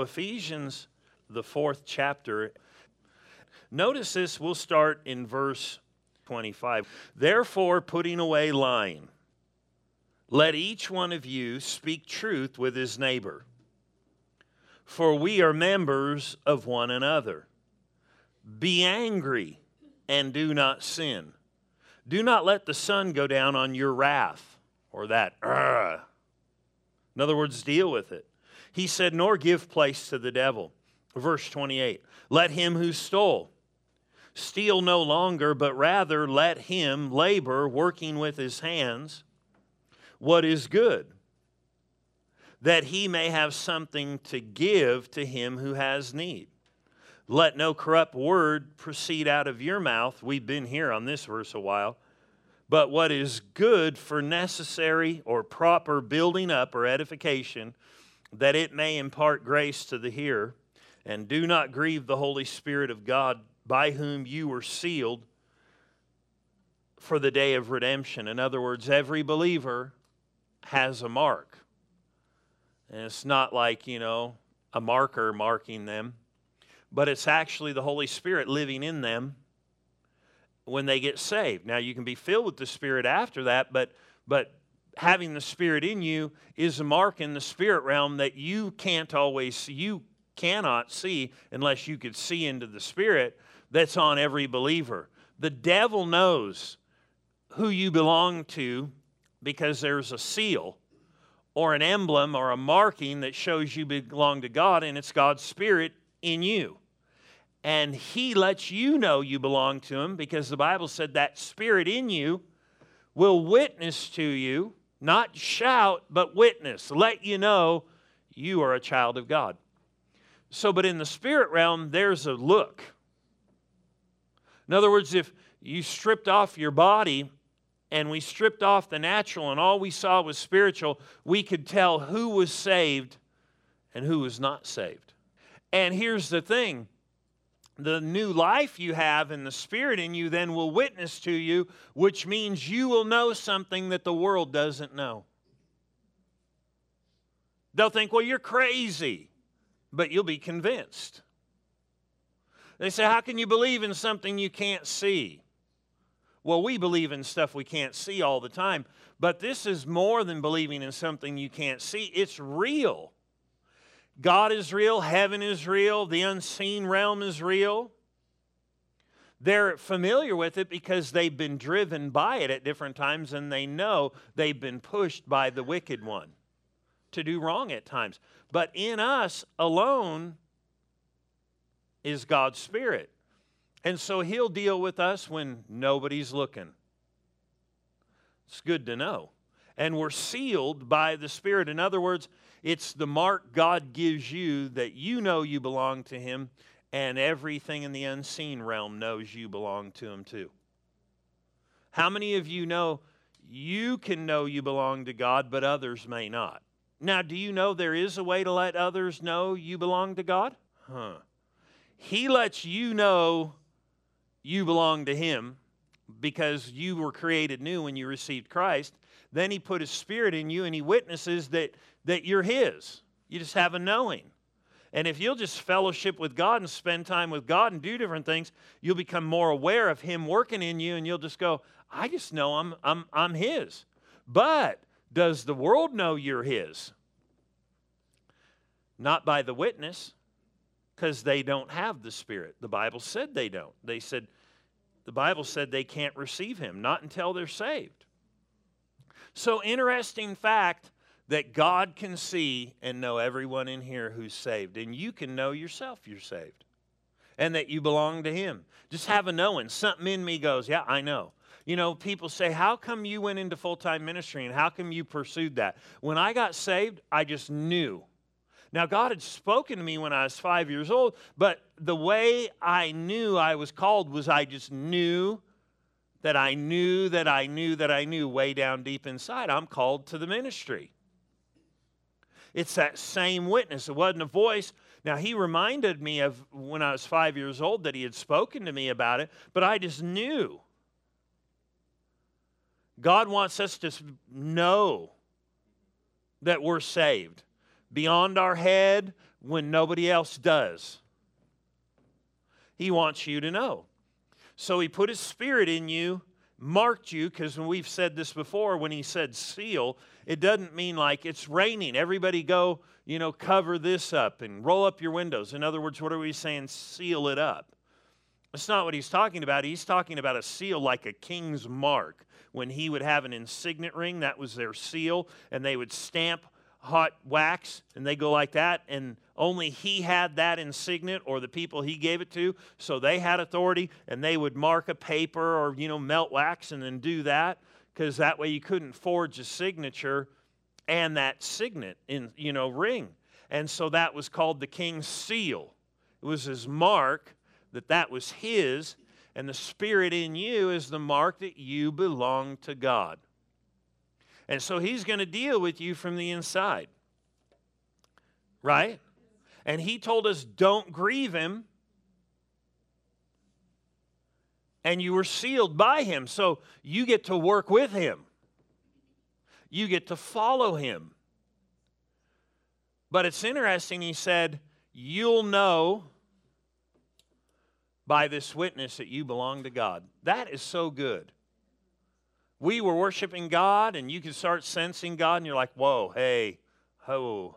Ephesians, the fourth chapter. Notice this, we'll start in verse 25. Therefore, putting away lying, let each one of you speak truth with his neighbor, for we are members of one another. Be angry and do not sin. Do not let the sun go down on your wrath, or that, in other words, deal with it. He said, Nor give place to the devil. Verse 28 Let him who stole steal no longer, but rather let him labor, working with his hands, what is good, that he may have something to give to him who has need. Let no corrupt word proceed out of your mouth. We've been here on this verse a while. But what is good for necessary or proper building up or edification that it may impart grace to the hearer. And do not grieve the Holy Spirit of God, by whom you were sealed for the day of redemption. In other words, every believer has a mark. And it's not like, you know, a marker marking them, but it's actually the Holy Spirit living in them when they get saved. Now, you can be filled with the Spirit after that, but, but having the Spirit in you is a mark in the spirit realm that you can't always see. You cannot see unless you could see into the Spirit that's on every believer. The devil knows who you belong to because there's a seal or an emblem or a marking that shows you belong to God, and it's God's Spirit in you. And He lets you know you belong to Him because the Bible said that Spirit in you will witness to you not shout, but witness. Let you know you are a child of God. So, but in the spirit realm, there's a look. In other words, if you stripped off your body and we stripped off the natural and all we saw was spiritual, we could tell who was saved and who was not saved. And here's the thing the new life you have in the Spirit in you then will witness to you, which means you will know something that the world doesn't know. They'll think, well, you're crazy, but you'll be convinced. They say, how can you believe in something you can't see? Well, we believe in stuff we can't see all the time, but this is more than believing in something you can't see. It's real. God is real, heaven is real, the unseen realm is real. They're familiar with it because they've been driven by it at different times and they know they've been pushed by the wicked one to do wrong at times. But in us alone is God's Spirit. And so He'll deal with us when nobody's looking. It's good to know. And we're sealed by the Spirit. In other words, it's the mark God gives you that you know you belong to Him, and everything in the unseen realm knows you belong to Him too. How many of you know you can know you belong to God, but others may not? Now, do you know there is a way to let others know you belong to God? Huh. He lets you know you belong to Him because you were created new when you received Christ. Then He put His Spirit in you and He witnesses that that you're His. You just have a knowing. And if you'll just fellowship with God and spend time with God and do different things, you'll become more aware of Him working in you, and you'll just go, I just know I'm, I'm, I'm His. But does the world know you're His? Not by the witness, because they don't have the Spirit. The Bible said they don't. They said, the Bible said they can't receive Him, not until they're saved. So, interesting fact that God can see and know everyone in here who's saved. And you can know yourself you're saved and that you belong to Him. Just have a knowing. Something in me goes, Yeah, I know. You know, people say, How come you went into full time ministry and how come you pursued that? When I got saved, I just knew. Now, God had spoken to me when I was five years old, but the way I knew I was called was I just knew that I knew that I knew that I knew way down deep inside. I'm called to the ministry. It's that same witness. It wasn't a voice. Now, he reminded me of when I was five years old that he had spoken to me about it, but I just knew. God wants us to know that we're saved beyond our head, when nobody else does. He wants you to know. So he put his spirit in you, marked you, because we've said this before, when he said seal, it doesn't mean like it's raining. Everybody go, you know, cover this up and roll up your windows. In other words, what are we saying? Seal it up. That's not what he's talking about. He's talking about a seal like a king's mark. When he would have an signet ring, that was their seal, and they would stamp hot wax and they go like that and only he had that insignia or the people he gave it to so they had authority and they would mark a paper or you know melt wax and then do that because that way you couldn't forge a signature and that signet in you know ring and so that was called the king's seal it was his mark that that was his and the spirit in you is the mark that you belong to god and so he's going to deal with you from the inside. Right? And he told us, don't grieve him. And you were sealed by him. So you get to work with him, you get to follow him. But it's interesting, he said, You'll know by this witness that you belong to God. That is so good we were worshiping God and you can start sensing God and you're like, whoa, hey, ho.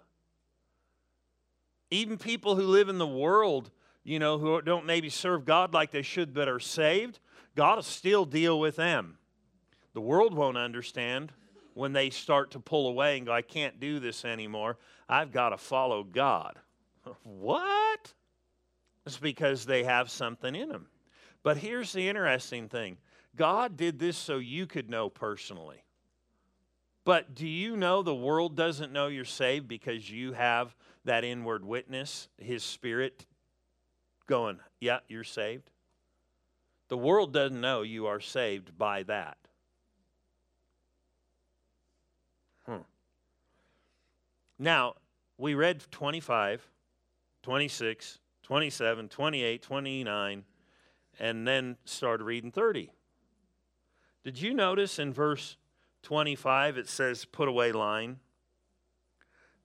Even people who live in the world, you know, who don't maybe serve God like they should but are saved, God will still deal with them. The world won't understand when they start to pull away and go, I can't do this anymore. I've got to follow God. what? It's because they have something in them. But here's the interesting thing God did this so you could know personally. But do you know the world doesn't know you're saved because you have that inward witness, His Spirit going, Yeah, you're saved? The world doesn't know you are saved by that. Hmm. Now, we read 25, 26, 27, 28, 29, and then started reading 30. Did you notice in verse 25 it says put away line?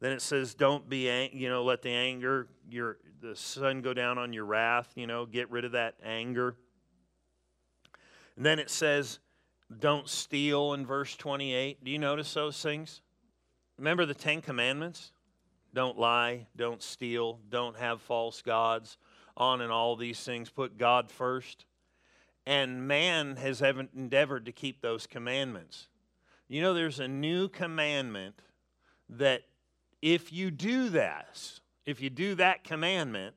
Then it says don't be ang- you know let the anger your the sun go down on your wrath, you know, get rid of that anger. And then it says don't steal in verse 28. Do you notice those things? Remember the 10 commandments? Don't lie, don't steal, don't have false gods, on and all these things. Put God first and man has endeavored to keep those commandments. You know, there's a new commandment that if you do this, if you do that commandment,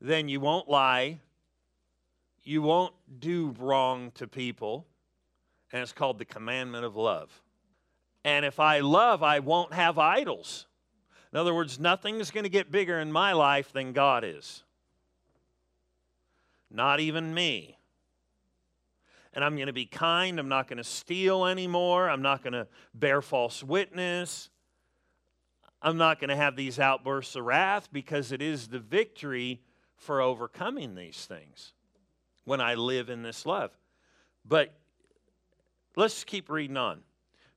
then you won't lie, you won't do wrong to people, and it's called the commandment of love. And if I love, I won't have idols. In other words, nothing is going to get bigger in my life than God is. Not even me and I'm going to be kind. I'm not going to steal anymore. I'm not going to bear false witness. I'm not going to have these outbursts of wrath because it is the victory for overcoming these things when I live in this love. But let's keep reading on.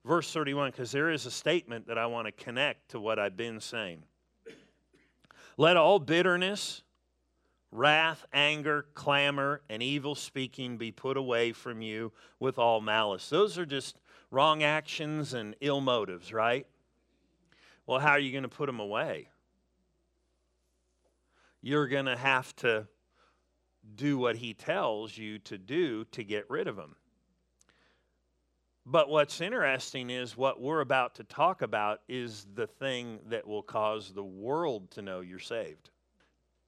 Verse 31, because there is a statement that I want to connect to what I've been saying. Let all bitterness, wrath, anger, clamor, and evil speaking be put away from you with all malice. Those are just wrong actions and ill motives, right? Well, how are you going to put them away? You're going to have to do what he tells you to do to get rid of them. But what's interesting is what we're about to talk about is the thing that will cause the world to know you're saved.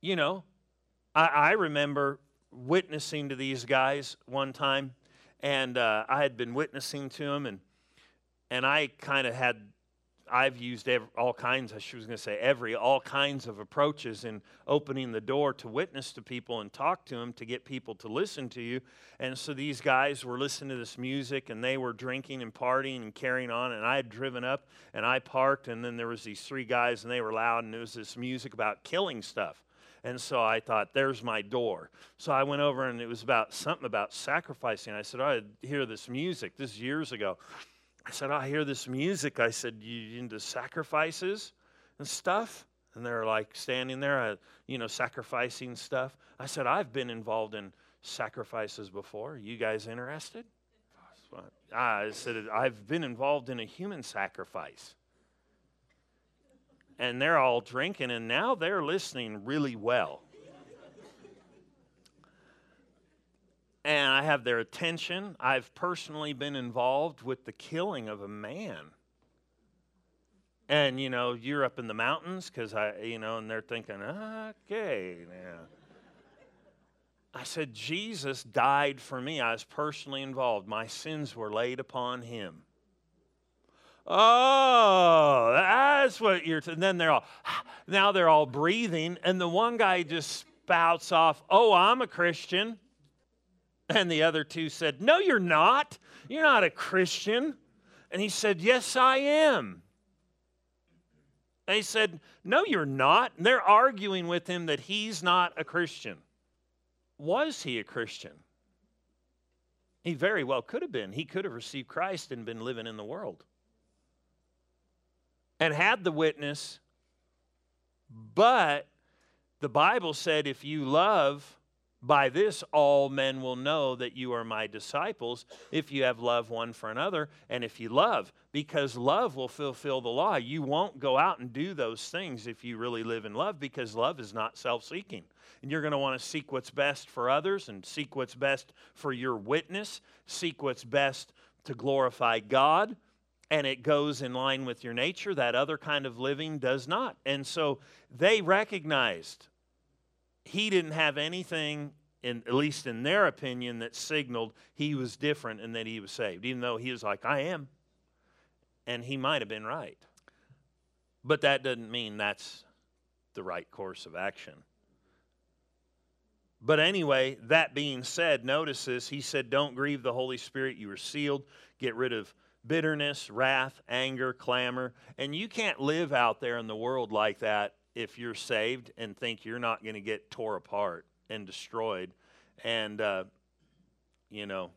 You know, I, I remember witnessing to these guys one time, and uh, I had been witnessing to them, and and I kind of had I've used every, all kinds, I was going to say every, all kinds of approaches in opening the door to witness to people and talk to them to get people to listen to you. And so these guys were listening to this music and they were drinking and partying and carrying on. And I had driven up and I parked, and then there was these three guys and they were loud, and there was this music about killing stuff. And so I thought, there's my door. So I went over and it was about something about sacrificing. I said, I hear this music. This is years ago. I said, I hear this music. I said, You into sacrifices and stuff? And they're like standing there, uh, you know, sacrificing stuff. I said, I've been involved in sacrifices before. You guys interested? I said, I've been involved in a human sacrifice. And they're all drinking, and now they're listening really well. And I have their attention. I've personally been involved with the killing of a man. And, you know, you're up in the mountains because I, you know, and they're thinking, okay, now. I said, Jesus died for me. I was personally involved. My sins were laid upon him. Oh, that's what you're. T-. And then they're all, now they're all breathing, and the one guy just spouts off, "Oh, I'm a Christian," and the other two said, "No, you're not. You're not a Christian." And he said, "Yes, I am." And he said, "No, you're not." And they're arguing with him that he's not a Christian. Was he a Christian? He very well could have been. He could have received Christ and been living in the world and had the witness, but the Bible said if you love, by this all men will know that you are my disciples if you have love one for another and if you love, because love will fulfill the law. You won't go out and do those things if you really live in love because love is not self seeking. And you're going to want to seek what's best for others and seek what's best for your witness, seek what's best to glorify God and it goes in line with your nature. That other kind of living does not. And so they recognized he didn't have anything, in, at least in their opinion, that signaled he was different and that he was saved, even though he was like, I am. And he might have been right. But that doesn't mean that's the right course of action. But anyway, that being said, notice this. He said, Don't grieve the Holy Spirit. You are sealed. Get rid of bitterness, wrath, anger, clamor. And you can't live out there in the world like that if you're saved and think you're not going to get tore apart and destroyed. And, uh, you know,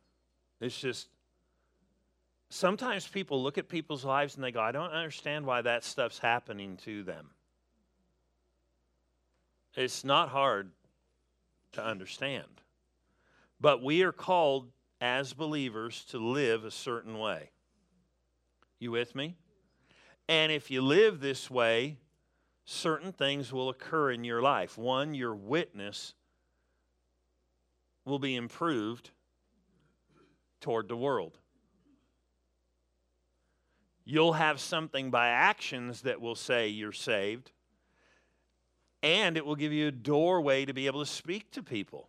it's just sometimes people look at people's lives and they go, I don't understand why that stuff's happening to them. It's not hard to understand. But we are called as believers to live a certain way. You with me? And if you live this way, certain things will occur in your life. One, your witness will be improved toward the world. You'll have something by actions that will say you're saved, and it will give you a doorway to be able to speak to people.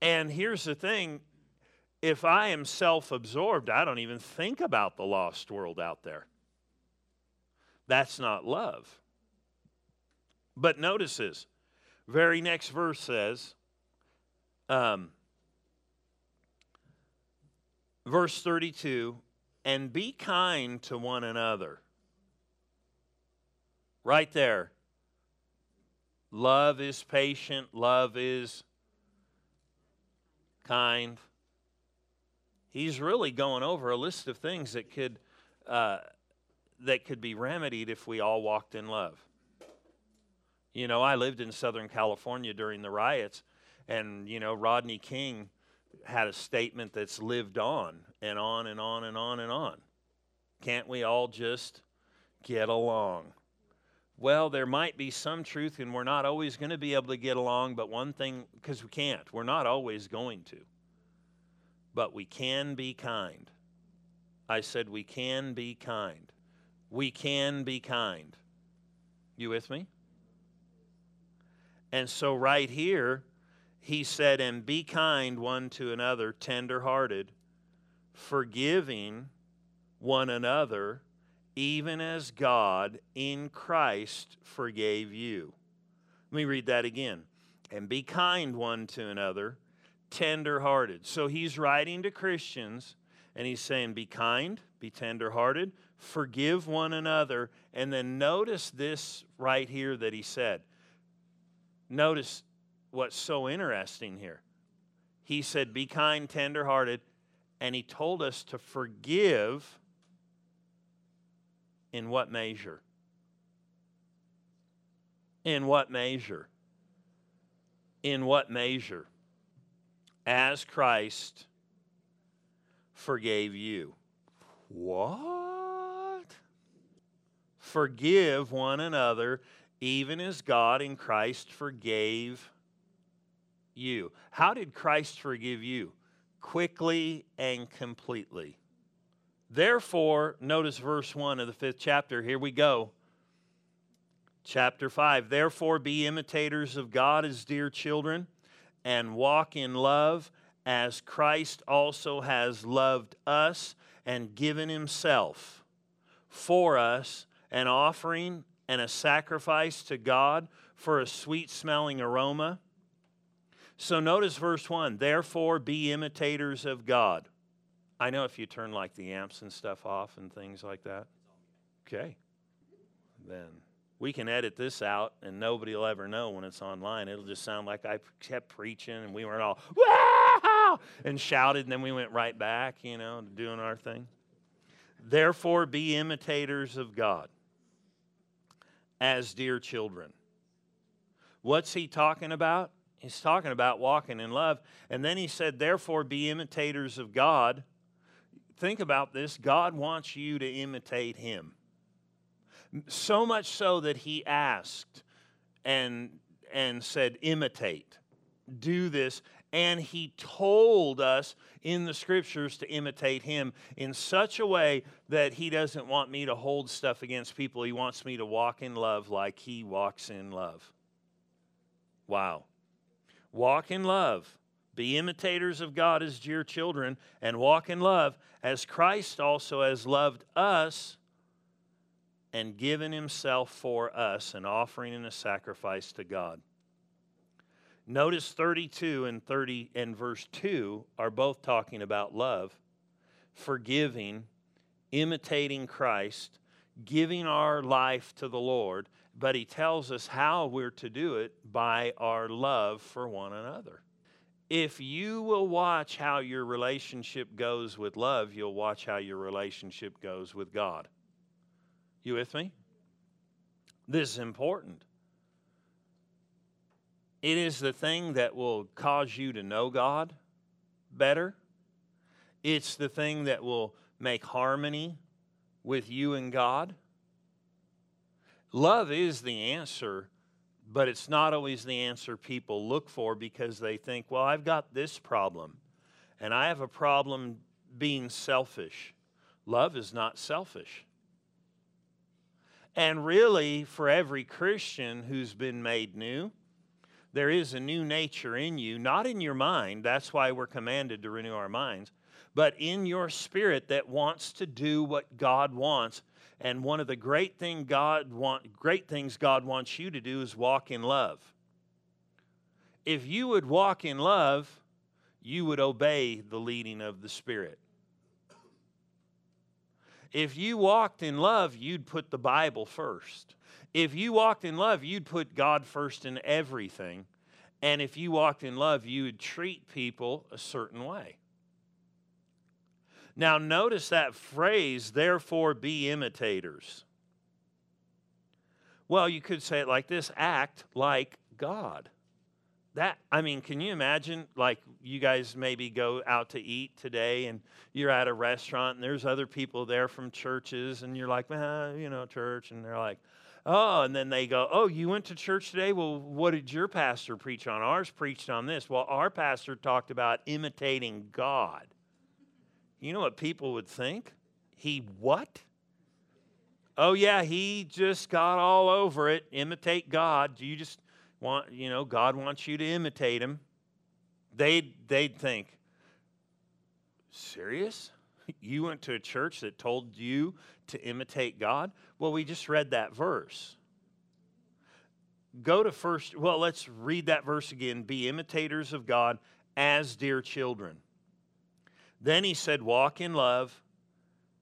And here's the thing if I am self absorbed, I don't even think about the lost world out there. That's not love. But notice this very next verse says, um, verse 32 and be kind to one another. Right there. Love is patient, love is kind he's really going over a list of things that could uh, that could be remedied if we all walked in love. You know, I lived in Southern California during the riots, and you know, Rodney King had a statement that's lived on and on and on and on and on. Can't we all just get along? Well, there might be some truth, and we're not always going to be able to get along, but one thing, because we can't, we're not always going to but we can be kind. I said, we can be kind. We can be kind. You with me? And so, right here, he said, and be kind one to another, tenderhearted, forgiving one another, even as God in Christ forgave you. Let me read that again. And be kind one to another, tenderhearted. So he's writing to Christians and he's saying, Be kind, be tenderhearted, forgive one another. And then notice this right here that he said. Notice what's so interesting here. He said, Be kind, tenderhearted, and he told us to forgive in what measure? In what measure? In what measure? As Christ forgave you. What? Forgive one another, even as God in Christ forgave you. How did Christ forgive you? Quickly and completely. Therefore, notice verse 1 of the fifth chapter. Here we go. Chapter 5 Therefore, be imitators of God as dear children, and walk in love as Christ also has loved us and given himself for us, an offering and a sacrifice to God for a sweet smelling aroma. So notice verse 1 Therefore, be imitators of God. I know if you turn like the amps and stuff off and things like that. Okay. Then we can edit this out and nobody will ever know when it's online. It'll just sound like I kept preaching and we weren't all, wow, and shouted, and then we went right back, you know, doing our thing. Therefore, be imitators of God as dear children. What's he talking about? He's talking about walking in love. And then he said, therefore, be imitators of God. Think about this God wants you to imitate him. So much so that he asked and, and said, imitate, do this. And he told us in the scriptures to imitate him in such a way that he doesn't want me to hold stuff against people. He wants me to walk in love like he walks in love. Wow. Walk in love. Be imitators of God as dear children, and walk in love as Christ also has loved us and given himself for us, an offering and a sacrifice to God. Notice 32 and 30 and verse 2 are both talking about love, forgiving, imitating Christ, giving our life to the Lord, but he tells us how we're to do it by our love for one another. If you will watch how your relationship goes with love, you'll watch how your relationship goes with God. You with me? This is important. It is the thing that will cause you to know God better. It's the thing that will make harmony with you and God. Love is the answer, but it's not always the answer people look for because they think, well, I've got this problem, and I have a problem being selfish. Love is not selfish. And really, for every Christian who's been made new, there is a new nature in you, not in your mind. That's why we're commanded to renew our minds, but in your spirit that wants to do what God wants. And one of the great thing God want, great things God wants you to do is walk in love. If you would walk in love, you would obey the leading of the Spirit. If you walked in love, you'd put the Bible first. If you walked in love, you'd put God first in everything. And if you walked in love, you would treat people a certain way. Now, notice that phrase, therefore be imitators. Well, you could say it like this act like God. That, I mean, can you imagine, like, you guys maybe go out to eat today and you're at a restaurant and there's other people there from churches and you're like, ah, you know, church. And they're like, oh, and then they go, oh, you went to church today? Well, what did your pastor preach on? Ours preached on this. Well, our pastor talked about imitating God. You know what people would think? He what? Oh, yeah, he just got all over it. Imitate God. Do you just want, you know, God wants you to imitate him. They'd, they'd think, serious? You went to a church that told you to imitate God? Well, we just read that verse. Go to first, well, let's read that verse again. Be imitators of God as dear children. Then he said, Walk in love.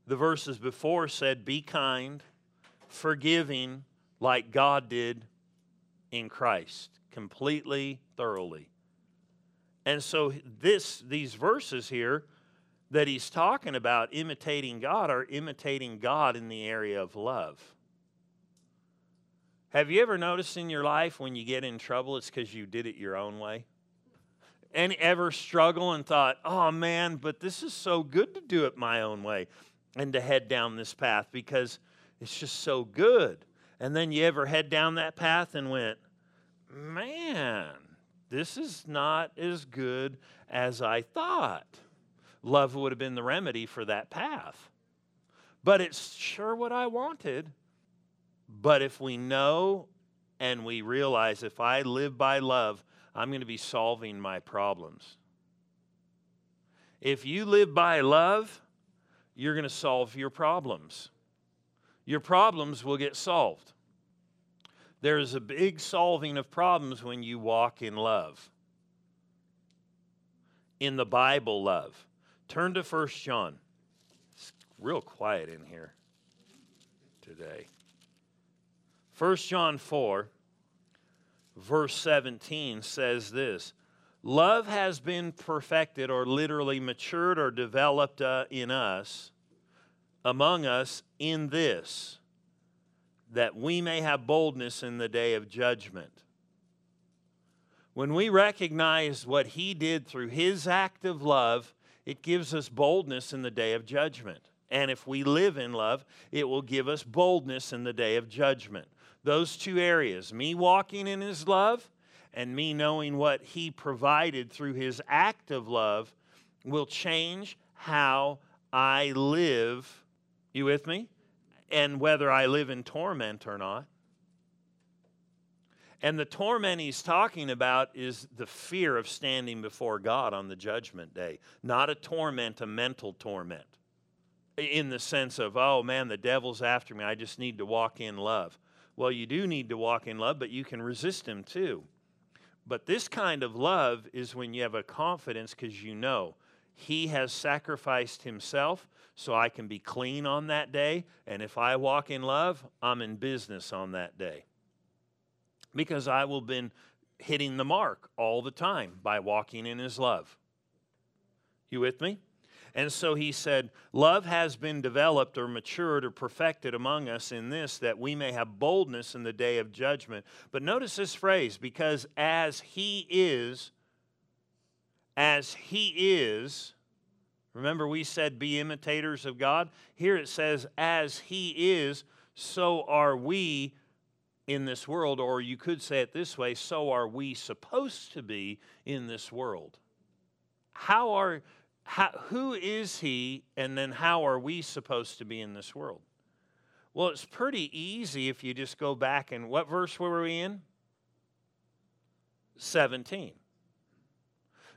The verses before said, Be kind, forgiving, like God did in Christ, completely, thoroughly. And so this these verses here that he's talking about imitating God are imitating God in the area of love. Have you ever noticed in your life when you get in trouble, it's because you did it your own way? And ever struggle and thought, oh man, but this is so good to do it my own way and to head down this path because it's just so good. And then you ever head down that path and went, man, this is not as good as I thought. Love would have been the remedy for that path. But it's sure what I wanted. But if we know and we realize if I live by love, I'm going to be solving my problems. If you live by love, you're going to solve your problems. Your problems will get solved. There's a big solving of problems when you walk in love. In the Bible, love. Turn to 1 John. It's real quiet in here today. 1 John 4, verse 17 says this Love has been perfected, or literally matured, or developed uh, in us, among us, in this, that we may have boldness in the day of judgment. When we recognize what He did through His act of love, it gives us boldness in the day of judgment. And if we live in love, it will give us boldness in the day of judgment. Those two areas, me walking in his love and me knowing what he provided through his act of love, will change how I live. You with me? And whether I live in torment or not. And the torment he's talking about is the fear of standing before God on the judgment day, not a torment, a mental torment. In the sense of, oh man, the devil's after me. I just need to walk in love. Well, you do need to walk in love, but you can resist him too. But this kind of love is when you have a confidence because you know he has sacrificed himself so I can be clean on that day. And if I walk in love, I'm in business on that day. Because I will have been hitting the mark all the time by walking in his love. You with me? And so he said, Love has been developed or matured or perfected among us in this, that we may have boldness in the day of judgment. But notice this phrase, because as he is, as he is, remember we said be imitators of God? Here it says, as he is, so are we in this world, or you could say it this way, so are we supposed to be in this world. How are how, who is he, and then how are we supposed to be in this world? Well, it's pretty easy if you just go back and what verse were we in? 17.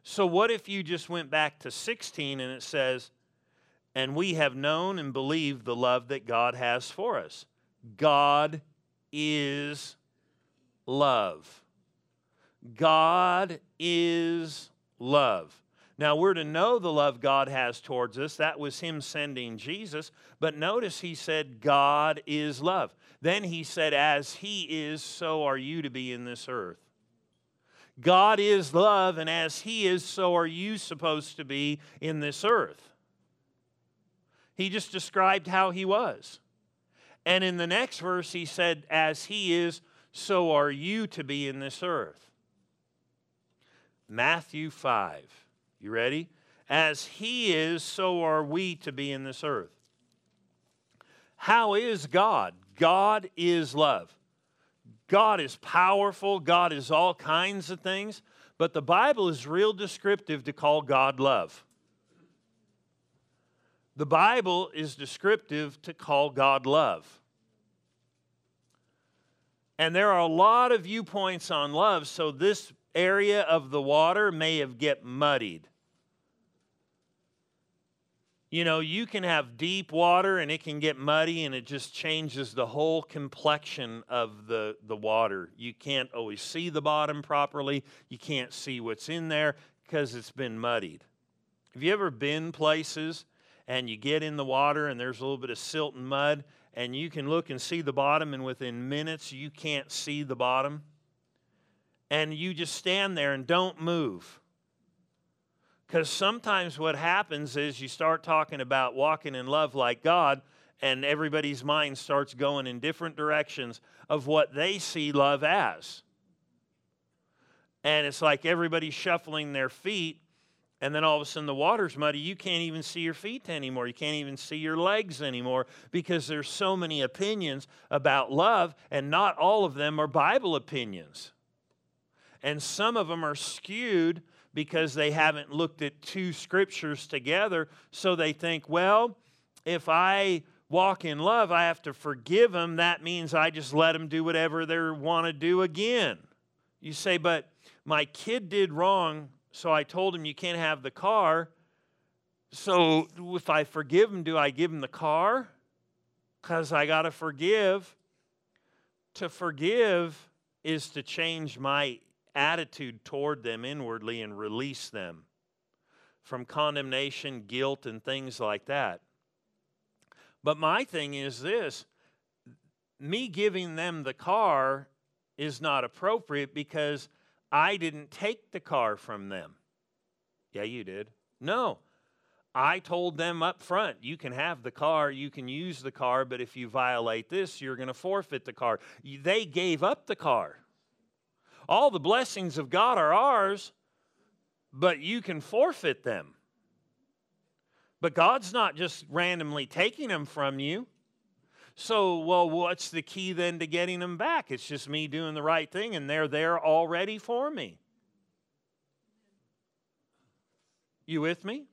So, what if you just went back to 16 and it says, And we have known and believed the love that God has for us? God is love. God is love. Now, we're to know the love God has towards us. That was Him sending Jesus. But notice He said, God is love. Then He said, As He is, so are you to be in this earth. God is love, and as He is, so are you supposed to be in this earth. He just described how He was. And in the next verse, He said, As He is, so are you to be in this earth. Matthew 5. You ready? As he is, so are we to be in this earth. How is God? God is love. God is powerful. God is all kinds of things. But the Bible is real descriptive to call God love. The Bible is descriptive to call God love. And there are a lot of viewpoints on love, so this area of the water may have get muddied. You know, you can have deep water and it can get muddy and it just changes the whole complexion of the, the water. You can't always see the bottom properly. You can't see what's in there because it's been muddied. Have you ever been places and you get in the water and there's a little bit of silt and mud and you can look and see the bottom and within minutes you can't see the bottom? and you just stand there and don't move. Because sometimes what happens is you start talking about walking in love like God, and everybody's mind starts going in different directions of what they see love as. And it's like everybody's shuffling their feet, and then all of a sudden the water's muddy. You can't even see your feet anymore. You can't even see your legs anymore because there's so many opinions about love, and not all of them are Bible opinions. And some of them are skewed because they haven't looked at two scriptures together. So they think, well, if I walk in love, I have to forgive them. That means I just let them do whatever they want to do again. You say, but my kid did wrong, so I told him you can't have the car. So if I forgive him, do I give him the car? Because I got to forgive. To forgive is to change my attitude toward them inwardly and release them from condemnation, guilt, and things like that. But my thing is this me giving them the car is not appropriate because I didn't take the car from them. Yeah, you did. No. I told them up front, you can have the car, you can use the car, but if you violate this, you're going to forfeit the car. They gave up the car. All the blessings of God are ours, but you can forfeit them. But God's not just randomly taking them from you. So, well, what's the key then to getting them back? It's just me doing the right thing, and they're there already for me. You with me?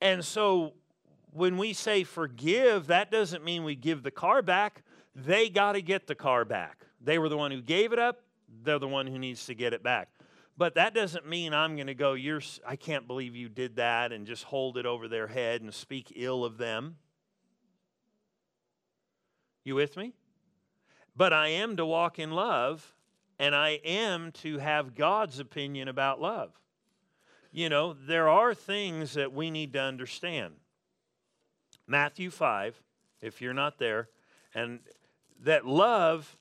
And so, when we say forgive, that doesn't mean we give the car back. They got to get the car back. They were the one who gave it up, they're the one who needs to get it back. But that doesn't mean I'm going to go, You're, I can't believe you did that, and just hold it over their head and speak ill of them. You with me? But I am to walk in love, and I am to have God's opinion about love. You know, there are things that we need to understand. Matthew 5, if you're not there, and that love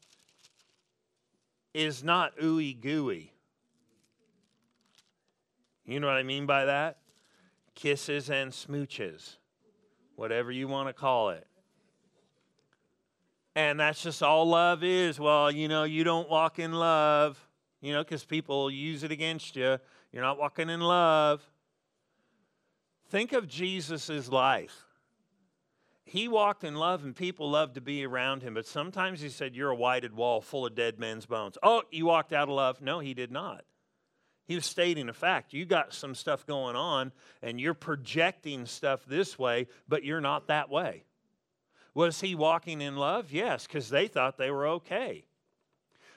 is not ooey gooey. You know what I mean by that? Kisses and smooches, whatever you want to call it. And that's just all love is. Well, you know, you don't walk in love, you know, because people use it against you. You're not walking in love. Think of Jesus' life. He walked in love and people loved to be around him, but sometimes he said, You're a whited wall full of dead men's bones. Oh, you walked out of love. No, he did not. He was stating a fact. You got some stuff going on and you're projecting stuff this way, but you're not that way. Was he walking in love? Yes, because they thought they were okay.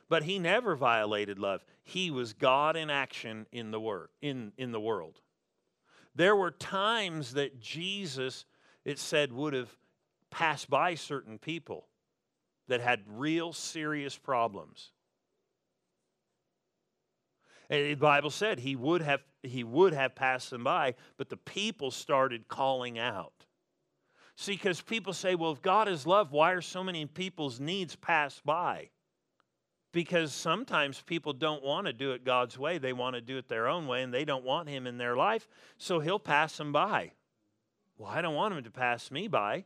But he never violated love. He was God in action in the work in, in the world. There were times that Jesus, it said, would have passed by certain people that had real serious problems. And the Bible said he would have he would have passed them by, but the people started calling out. See, because people say, well, if God is love, why are so many people's needs passed by? Because sometimes people don't want to do it God's way. They want to do it their own way, and they don't want Him in their life, so He'll pass them by. Well, I don't want Him to pass me by.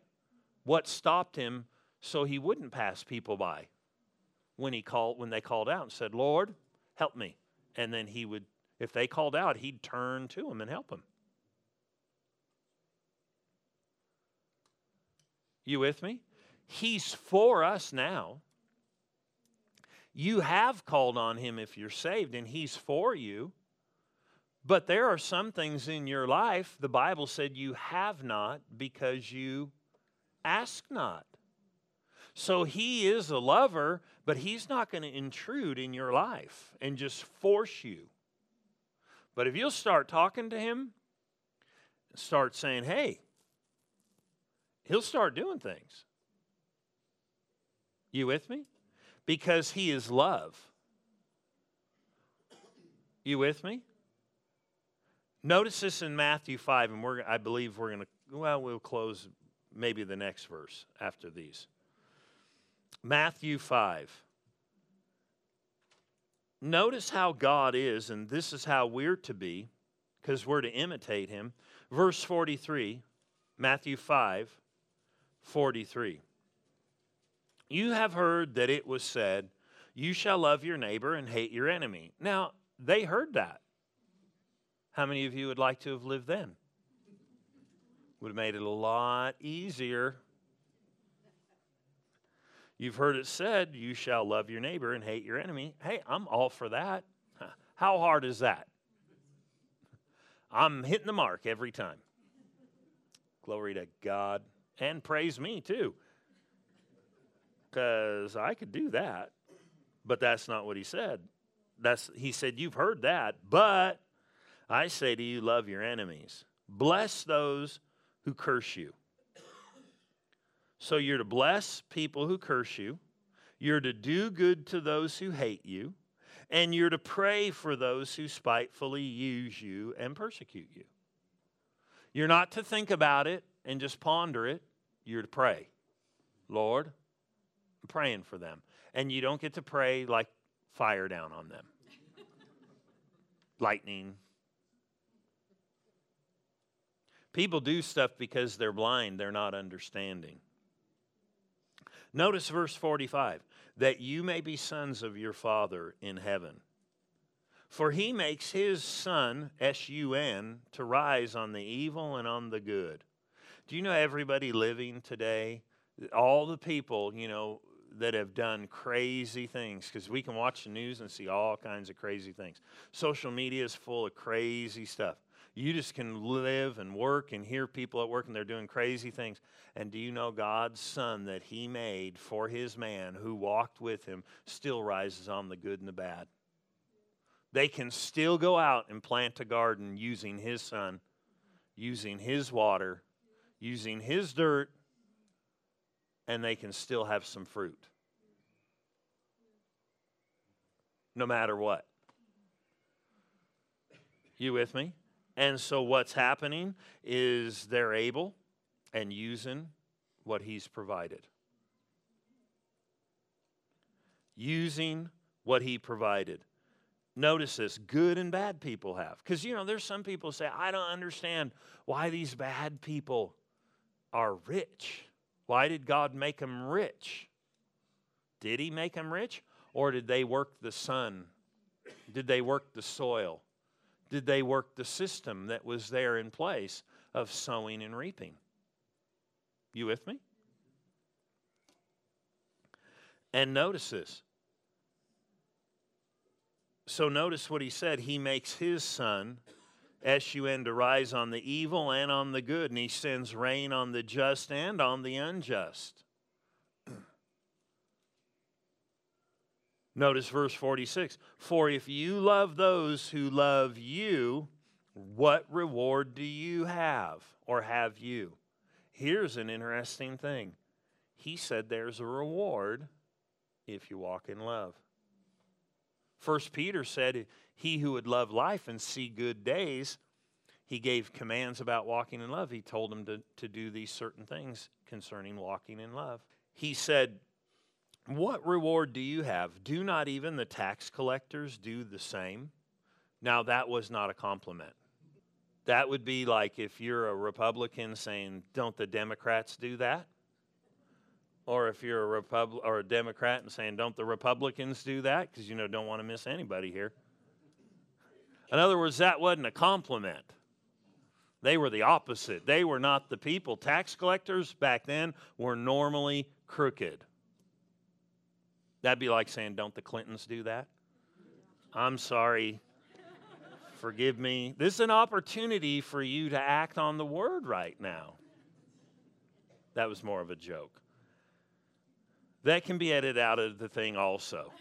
What stopped Him so He wouldn't pass people by? When, he called, when they called out and said, Lord, help me and then he would, if they called out, he'd turn to them and help them. You with me? He's for us now. You have called on him if you're saved, and he's for you. But there are some things in your life, the Bible said you have not because you ask not. So he is a lover, but he's not going to intrude in your life and just force you. But if you'll start talking to him, start saying, hey, he'll start doing things. You with me? Because he is love. You with me? Notice this in Matthew 5, and we're, I believe we're going to, well, we'll close maybe the next verse after these. Matthew 5. Notice how God is, and this is how we're to be, because we're to imitate him. Verse 43 Matthew 5 43. You have heard that it was said, You shall love your neighbor and hate your enemy. Now, they heard that. How many of you would like to have lived then? Would have made it a lot easier. You've heard it said, You shall love your neighbor and hate your enemy. Hey, I'm all for that. How hard is that? I'm hitting the mark every time. Glory to God. And praise me too. Because I could do that. But that's not what he said. That's he said, You've heard that, but I say to you, love your enemies. Bless those who curse you. So you're to bless people who curse you. You're to do good to those who hate you. And you're to pray for those who spitefully use you and persecute you. You're not to think about it and just ponder it. You're to pray. Lord, I'm praying for them. And you don't get to pray like fire down on them. Lightning. People do stuff because they're blind, they're not understanding. Notice verse 45 that you may be sons of your Father in heaven. For he makes his sun, S U N, to rise on the evil and on the good. Do you know everybody living today, all the people, you know, that have done crazy things because we can watch the news and see all kinds of crazy things. Social media is full of crazy stuff. You just can live and work and hear people at work and they're doing crazy things. And do you know God's Sun that He made for His man who walked with Him still rises on the good and the bad? They can still go out and plant a garden using His Sun, using His water, using His dirt, and they can still have some fruit. No matter what. You with me? And so what's happening is they're able and using what he's provided. Using what he provided. Notice this good and bad people have. Because, you know, there's some people say, I don't understand why these bad people are rich. Why did God make them rich? Did he make them rich? Or did they work the sun? Did they work the soil? did they work the system that was there in place of sowing and reaping? You with me? And notice this. So notice what he said. He makes his sun, S U N, to rise on the evil and on the good, and he sends rain on the just and on the unjust. Notice verse 46 For if you love those who love you, what reward do you have or have you? Here's an interesting thing. He said there's a reward if you walk in love. First Peter said, He who would love life and see good days, he gave commands about walking in love. He told them to, to do these certain things concerning walking in love. He said, what reward do you have? Do not even the tax collectors do the same? Now, that was not a compliment. That would be like if you're a Republican saying, Don't the Democrats do that? Or if you're a Repub- or a Democrat and saying, Don't the Republicans do that? Because you know, don't want to miss anybody here. In other words, that wasn't a compliment. They were the opposite. They were not the people. Tax collectors back then were normally crooked. That'd be like saying, Don't the Clintons do that? I'm sorry. Forgive me. This is an opportunity for you to act on the word right now. That was more of a joke. That can be edited out of the thing also.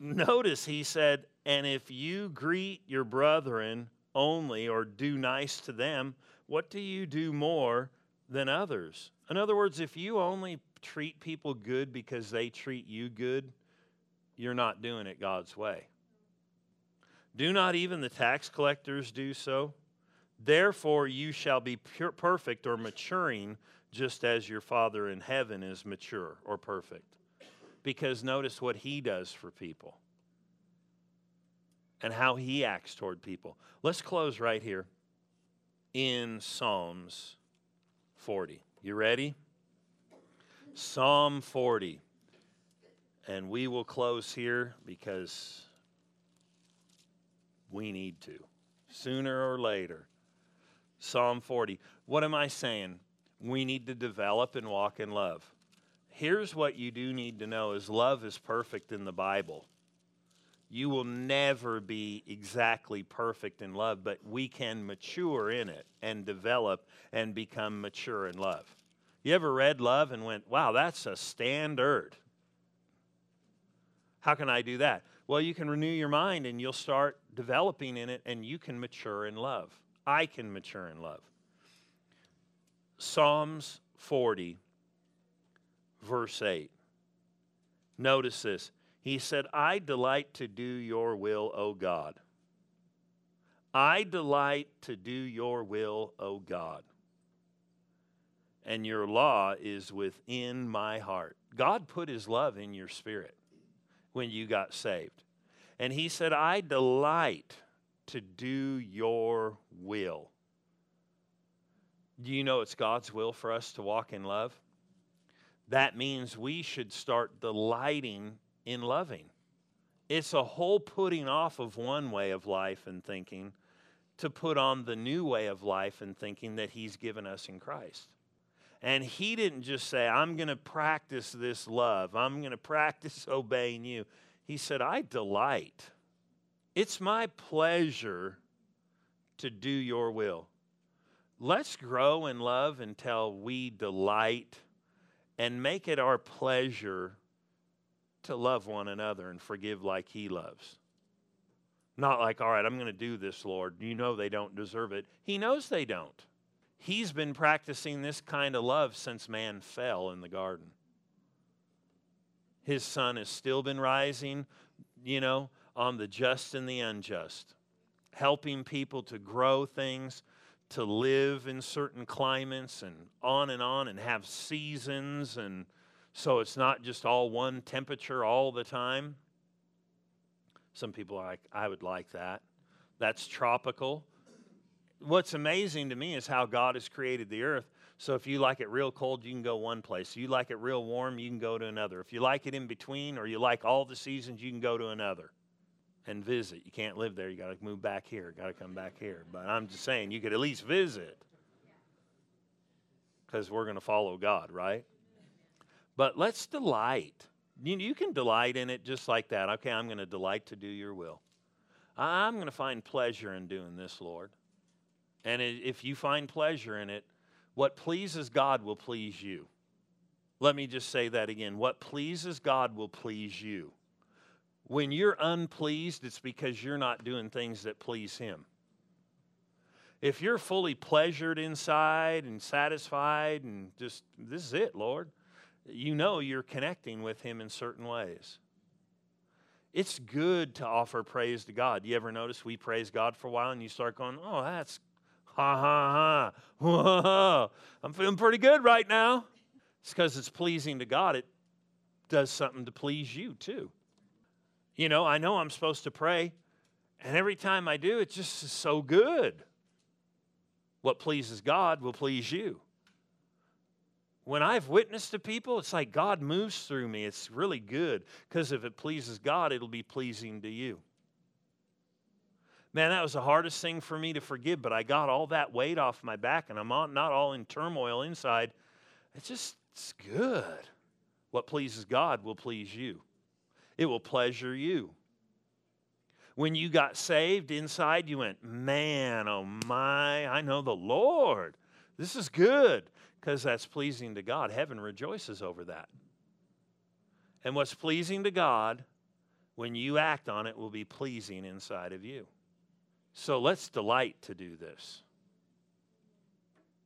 Notice he said, And if you greet your brethren only or do nice to them, what do you do more than others? In other words, if you only treat people good because they treat you good, you're not doing it God's way. Do not even the tax collectors do so? Therefore, you shall be perfect or maturing just as your Father in heaven is mature or perfect. Because notice what he does for people and how he acts toward people. Let's close right here. in Psalms 40. You ready? Psalm 40. And we will close here because we need to, sooner or later. Psalm 40. What am I saying? We need to develop and walk in love. Here's what you do need to know is love is perfect in the Bible. You will never be exactly perfect in love, but we can mature in it and develop and become mature in love. You ever read love and went, wow, that's a standard? How can I do that? Well, you can renew your mind and you'll start developing in it and you can mature in love. I can mature in love. Psalms 40, verse 8. Notice this. He said, I delight to do your will, O God. I delight to do your will, O God. And your law is within my heart. God put his love in your spirit when you got saved. And he said, I delight to do your will. Do you know it's God's will for us to walk in love? That means we should start delighting in loving. It's a whole putting off of one way of life and thinking to put on the new way of life and thinking that He's given us in Christ. And He didn't just say, I'm going to practice this love, I'm going to practice obeying you. He said, I delight. It's my pleasure to do your will. Let's grow in love until we delight and make it our pleasure to love one another and forgive like He loves. Not like, all right, I'm going to do this, Lord. You know they don't deserve it. He knows they don't. He's been practicing this kind of love since man fell in the garden. His sun has still been rising, you know, on the just and the unjust, helping people to grow things, to live in certain climates, and on and on, and have seasons. And so it's not just all one temperature all the time. Some people are like, I would like that. That's tropical. What's amazing to me is how God has created the earth so if you like it real cold, you can go one place. If you like it real warm, you can go to another. If you like it in between or you like all the seasons, you can go to another and visit. You can't live there. You got to move back here. Got to come back here. But I'm just saying, you could at least visit because we're going to follow God, right? But let's delight. You, you can delight in it just like that. Okay, I'm going to delight to do your will. I'm going to find pleasure in doing this, Lord. And if you find pleasure in it, what pleases God will please you. Let me just say that again. What pleases God will please you. When you're unpleased, it's because you're not doing things that please Him. If you're fully pleasured inside and satisfied and just, this is it, Lord, you know you're connecting with Him in certain ways. It's good to offer praise to God. You ever notice we praise God for a while and you start going, oh, that's Ha ha ha. Whoa. I'm feeling pretty good right now. It's because it's pleasing to God. It does something to please you too. You know, I know I'm supposed to pray, and every time I do, it just so good. What pleases God will please you. When I've witnessed to people, it's like God moves through me. It's really good because if it pleases God, it'll be pleasing to you. Man, that was the hardest thing for me to forgive, but I got all that weight off my back and I'm not all in turmoil inside. It's just, it's good. What pleases God will please you, it will pleasure you. When you got saved inside, you went, Man, oh my, I know the Lord. This is good because that's pleasing to God. Heaven rejoices over that. And what's pleasing to God, when you act on it, will be pleasing inside of you. So let's delight to do this.